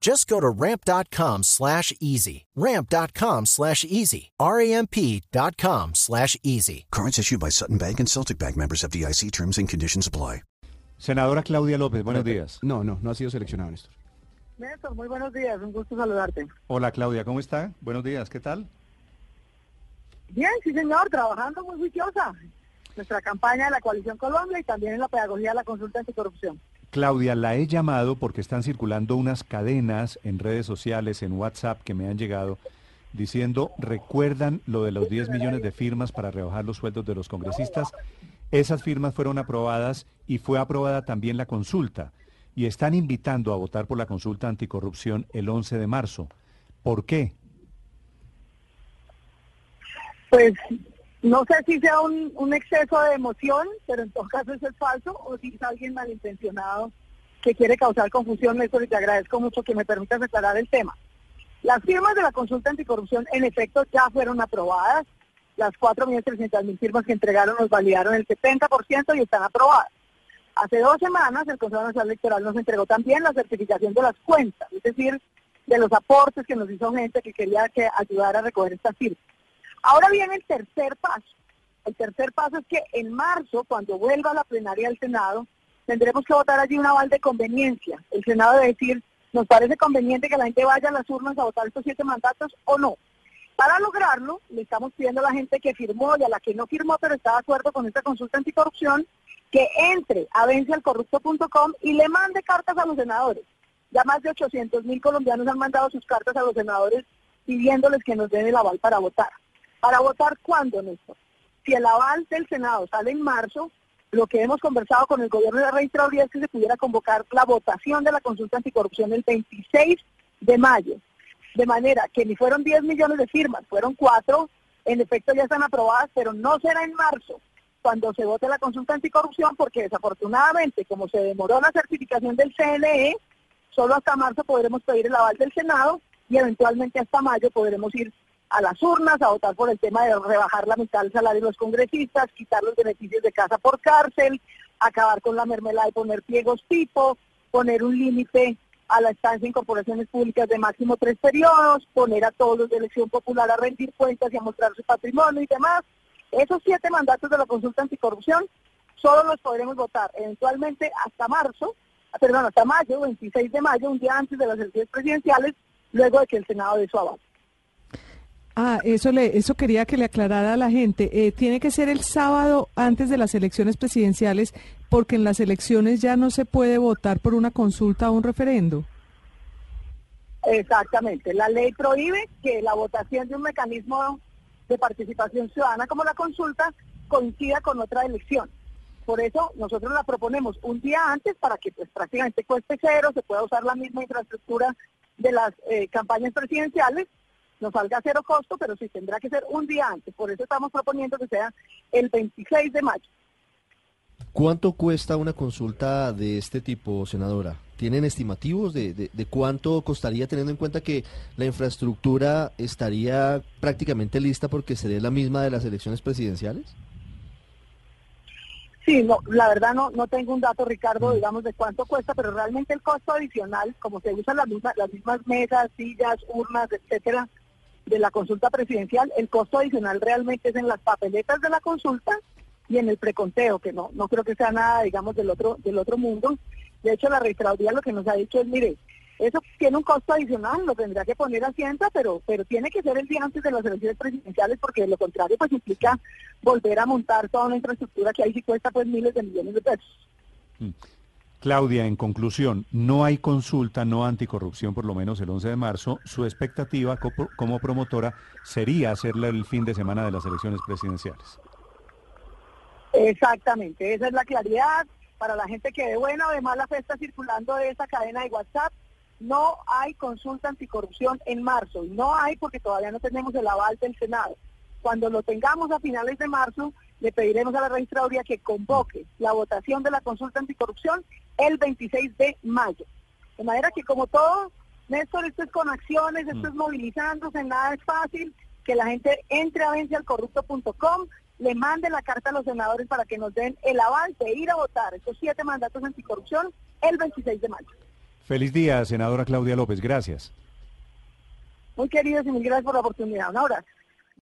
Just go to ramp.com slash easy. Ramp.com slash easy. R-A-M-P.com slash easy. Cards issued by Sutton Bank and Celtic Bank members of DIC terms and conditions apply. Senadora Claudia López, buenos días. No, no, no ha sido seleccionado, Néstor. Néstor, muy buenos días, un gusto saludarte. Hola Claudia, ¿cómo está? Buenos días, ¿qué tal? Bien, sí señor, trabajando muy juiciosa. Nuestra campaña de la Coalición Colombia y también en la pedagogía de la consulta anticorrupción. Claudia, la he llamado porque están circulando unas cadenas en redes sociales, en WhatsApp que me han llegado, diciendo, recuerdan lo de los 10 millones de firmas para rebajar los sueldos de los congresistas. Esas firmas fueron aprobadas y fue aprobada también la consulta. Y están invitando a votar por la consulta anticorrupción el 11 de marzo. ¿Por qué? Pues no sé si sea un, exceso de emoción, pero en todo caso eso es falso, o si es alguien malintencionado que quiere causar confusión, Néstor, te agradezco mucho que me permitas aclarar el tema. Las firmas de la consulta anticorrupción, en efecto, ya fueron aprobadas. Las 4.300.000 firmas que entregaron nos validaron el 70% y están aprobadas. Hace dos semanas el Consejo Nacional Electoral nos entregó también la certificación de las cuentas, es decir, de los aportes que nos hizo gente que quería que ayudara a recoger estas firmas. Ahora viene el tercer paso. El tercer paso es que en marzo, cuando vuelva a la plenaria del Senado, tendremos que votar allí un aval de conveniencia. El Senado debe decir, ¿nos parece conveniente que la gente vaya a las urnas a votar estos siete mandatos o no? Para lograrlo, le estamos pidiendo a la gente que firmó y a la que no firmó, pero está de acuerdo con esta consulta anticorrupción, que entre a vencialcorrupto.com y le mande cartas a los senadores. Ya más de 800 mil colombianos han mandado sus cartas a los senadores pidiéndoles que nos den el aval para votar. ¿Para votar cuándo, Néstor? Si el aval del Senado sale en marzo, lo que hemos conversado con el gobierno de la registraduría es que se pudiera convocar la votación de la consulta anticorrupción el 26 de mayo. De manera que ni fueron 10 millones de firmas, fueron 4, en efecto ya están aprobadas, pero no será en marzo cuando se vote la consulta anticorrupción, porque desafortunadamente, como se demoró la certificación del CNE, solo hasta marzo podremos pedir el aval del Senado y eventualmente hasta mayo podremos ir a las urnas a votar por el tema de rebajar la mitad del salario de los congresistas, quitar los beneficios de casa por cárcel, acabar con la mermelada y poner pliegos tipo, poner un límite a la estancia en corporaciones públicas de máximo tres periodos, poner a todos los de elección popular a rendir cuentas y a mostrar su patrimonio y demás. Esos siete mandatos de la consulta anticorrupción solo los podremos votar eventualmente hasta marzo, perdón, hasta mayo, 26 de mayo, un día antes de las elecciones presidenciales, luego de que el Senado dé su aval. Ah, eso le, eso quería que le aclarara a la gente. Eh, tiene que ser el sábado antes de las elecciones presidenciales, porque en las elecciones ya no se puede votar por una consulta o un referendo. Exactamente. La ley prohíbe que la votación de un mecanismo de participación ciudadana como la consulta coincida con otra elección. Por eso nosotros la proponemos un día antes para que pues prácticamente cueste cero, se pueda usar la misma infraestructura de las eh, campañas presidenciales nos salga a cero costo, pero sí tendrá que ser un día antes. Por eso estamos proponiendo que sea el 26 de mayo. ¿Cuánto cuesta una consulta de este tipo, senadora? ¿Tienen estimativos de, de, cuánto costaría teniendo en cuenta que la infraestructura estaría prácticamente lista porque sería la misma de las elecciones presidenciales? Sí, no, la verdad no, no tengo un dato, Ricardo, mm. digamos, de cuánto cuesta, pero realmente el costo adicional, como se usan las mismas, las mismas mesas, sillas, urnas, etcétera, de la consulta presidencial, el costo adicional realmente es en las papeletas de la consulta y en el preconteo, que no, no creo que sea nada, digamos, del otro, del otro mundo. De hecho, la registraduría lo que nos ha dicho es, mire, eso tiene un costo adicional, lo tendrá que poner Hacienda, pero, pero tiene que ser el día antes de las elecciones presidenciales, porque de lo contrario, pues implica volver a montar toda una infraestructura que ahí sí cuesta pues miles de millones de pesos. Mm. Claudia, en conclusión, no hay consulta no anticorrupción por lo menos el 11 de marzo. Su expectativa como promotora sería hacerla el fin de semana de las elecciones presidenciales. Exactamente, esa es la claridad para la gente que de buena o de mala fe está circulando de esa cadena de WhatsApp. No hay consulta anticorrupción en marzo no hay porque todavía no tenemos el aval del Senado. Cuando lo tengamos a finales de marzo, le pediremos a la registraduría que convoque la votación de la consulta anticorrupción el 26 de mayo. De manera que como todo, Néstor, esto es con acciones, esto es mm. movilizándose, nada es fácil, que la gente entre a vencialcorrupto.com, le mande la carta a los senadores para que nos den el aval de ir a votar estos siete mandatos anticorrupción el 26 de mayo. Feliz día, senadora Claudia López. Gracias. Muy queridos y muy gracias por la oportunidad. Un abrazo.